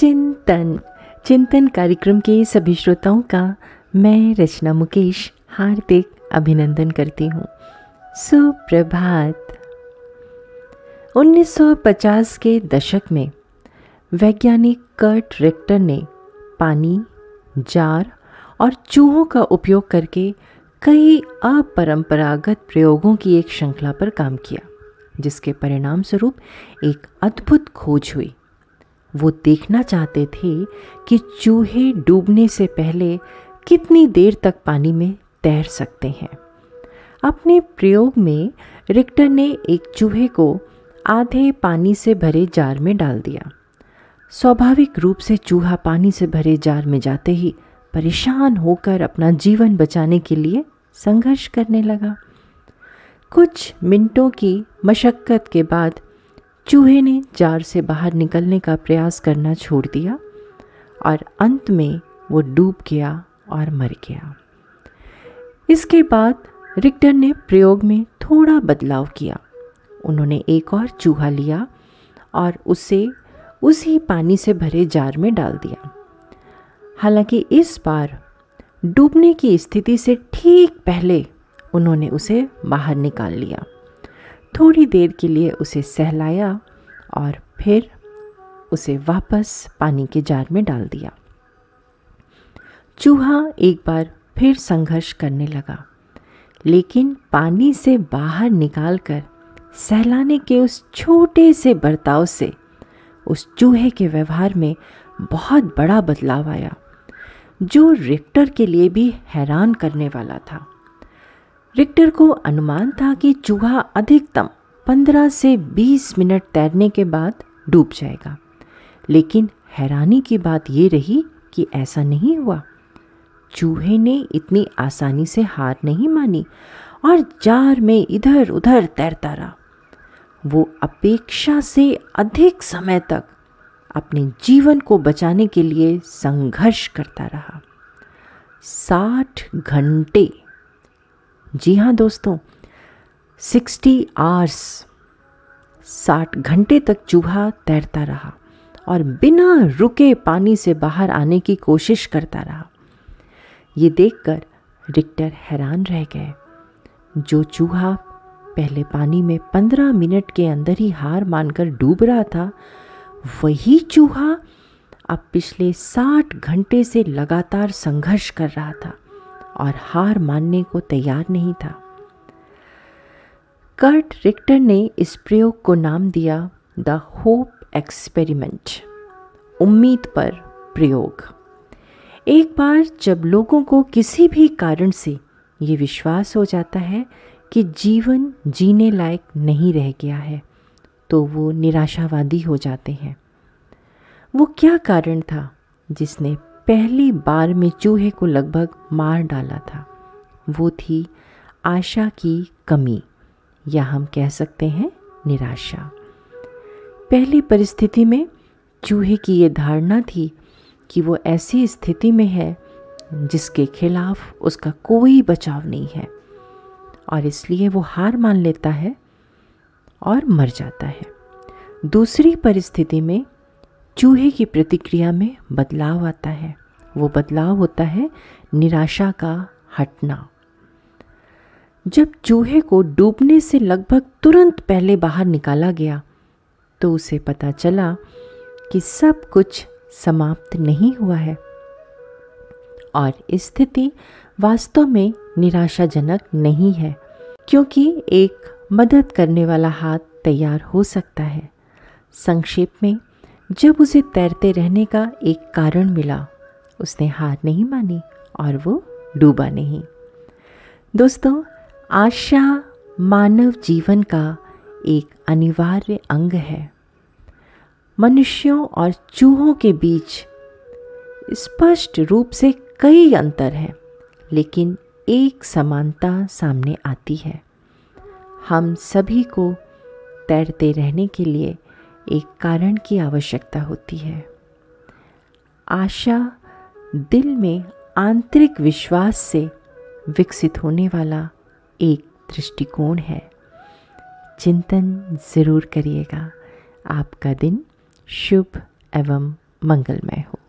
चिंतन। चिंतन कार्यक्रम के सभी श्रोताओं का मैं रचना मुकेश हार्दिक अभिनंदन करती हूँ। सुप्रभात। 1950 के दशक में वैज्ञानिक कर्ट रिक्टर ने पानी, जार और चूहों का उपयोग करके कई अपरंपरागत प्रयोगों की एक श्रृंखला पर काम किया, जिसके परिणाम स्वरूप एक अद्भुत खोज हुई। वो देखना चाहते थे कि चूहे डूबने से पहले कितनी देर तक पानी में तैर सकते हैं। अपने प्रयोग में रिक्टर ने एक चूहे को आधे पानी से भरे जार में डाल दिया। स्वाभाविक रूप से चूहा पानी से भरे जार में जाते ही परेशान होकर अपना जीवन बचाने के लिए संघर्ष करने लगा। कुछ मिनटों की मशक्क़त के बाद चूहे ने जार से बाहर निकलने का प्रयास करना छोड़ दिया और अंत में वो डूब गया और मर गया। इसके बाद रिक्टर ने प्रयोग में थोड़ा बदलाव किया। उन्होंने एक और चूहा लिया और उसे उसी पानी से भरे जार में डाल दिया। हालाँकि इस बार डूबने की स्थिति से ठीक पहले उन्होंने उसे बाहर निकाल लिया। थोड़ी देर के लिए उसे सहलाया और फिर उसे वापस पानी के जार में डाल दिया। चूहा एक बार फिर संघर्ष करने लगा, लेकिन पानी से बाहर निकालकर सहलाने के उस छोटे से बर्ताव से उस चूहे के व्यवहार में बहुत बड़ा बदलाव आया, जो रिक्टर के लिए भी हैरान करने वाला था। रिक्टर को अनुमान था कि चूहा अधिकतम 15 से 20 मिनट तैरने के बाद डूब जाएगा। लेकिन हैरानी की बात ये रही कि ऐसा नहीं हुआ। चूहे ने इतनी आसानी से हार नहीं मानी और जार में इधर उधर तैरता रहा। वो अपेक्षा से अधिक समय तक अपने जीवन को बचाने के लिए संघर्ष करता रहा। साठ घंटे जी हाँ दोस्तों, सिक्सटी आवर्स, साठ घंटे तक चूहा तैरता रहा और बिना रुके पानी से बाहर आने की कोशिश करता रहा। ये देखकर रिक्टर हैरान रह गए। जो चूहा पहले पानी में पंद्रह मिनट के अंदर ही हार मानकर डूब रहा था, वही चूहा अब पिछले साठ घंटे से लगातार संघर्ष कर रहा था। और हार मानने को तैयार नहीं था। कर्ट रिक्टर ने इस प्रयोग को नाम दिया, द होप एक्सपेरिमेंट उम्मीद पर प्रयोग। एक बार जब लोगों को किसी भी कारण से ये विश्वास हो जाता है कि जीवन जीने लायक नहीं रह गया है तो वो निराशावादी हो जाते हैं। वो क्या कारण था जिसने पहली बार में चूहे को लगभग मार डाला था। वो थी आशा की कमी, या हम कह सकते हैं निराशा। पहली परिस्थिति में चूहे की ये धारणा थी कि वो ऐसी स्थिति में है जिसके खिलाफ उसका कोई बचाव नहीं है, और इसलिए वो हार मान लेता है और मर जाता है। दूसरी परिस्थिति में चूहे की प्रतिक्रिया में बदलाव आता है। वो बदलाव होता है निराशा का हटना। जब चूहे को डूबने से लगभग तुरंत पहले बाहर निकाला गया तो उसे पता चला कि सब कुछ समाप्त नहीं हुआ है। और स्थिति वास्तव में निराशाजनक नहीं है, क्योंकि एक मदद करने वाला हाथ तैयार हो सकता है। संक्षेप में जब उसे तैरते रहने का एक कारण मिला, उसने हार नहीं मानी और वो डूबा नहीं। दोस्तों, आशा मानव जीवन का एक अनिवार्य अंग है। मनुष्यों और चूहों के बीच स्पष्ट रूप से कई अंतर हैं, लेकिन एक समानता सामने आती है। हम सभी को तैरते रहने के लिए एक कारण की आवश्यकता होती है। आशा दिल में आंतरिक विश्वास से विकसित होने वाला एक दृष्टिकोण है। चिंतन ज़रूर करिएगा। आपका दिन शुभ एवं मंगलमय हो।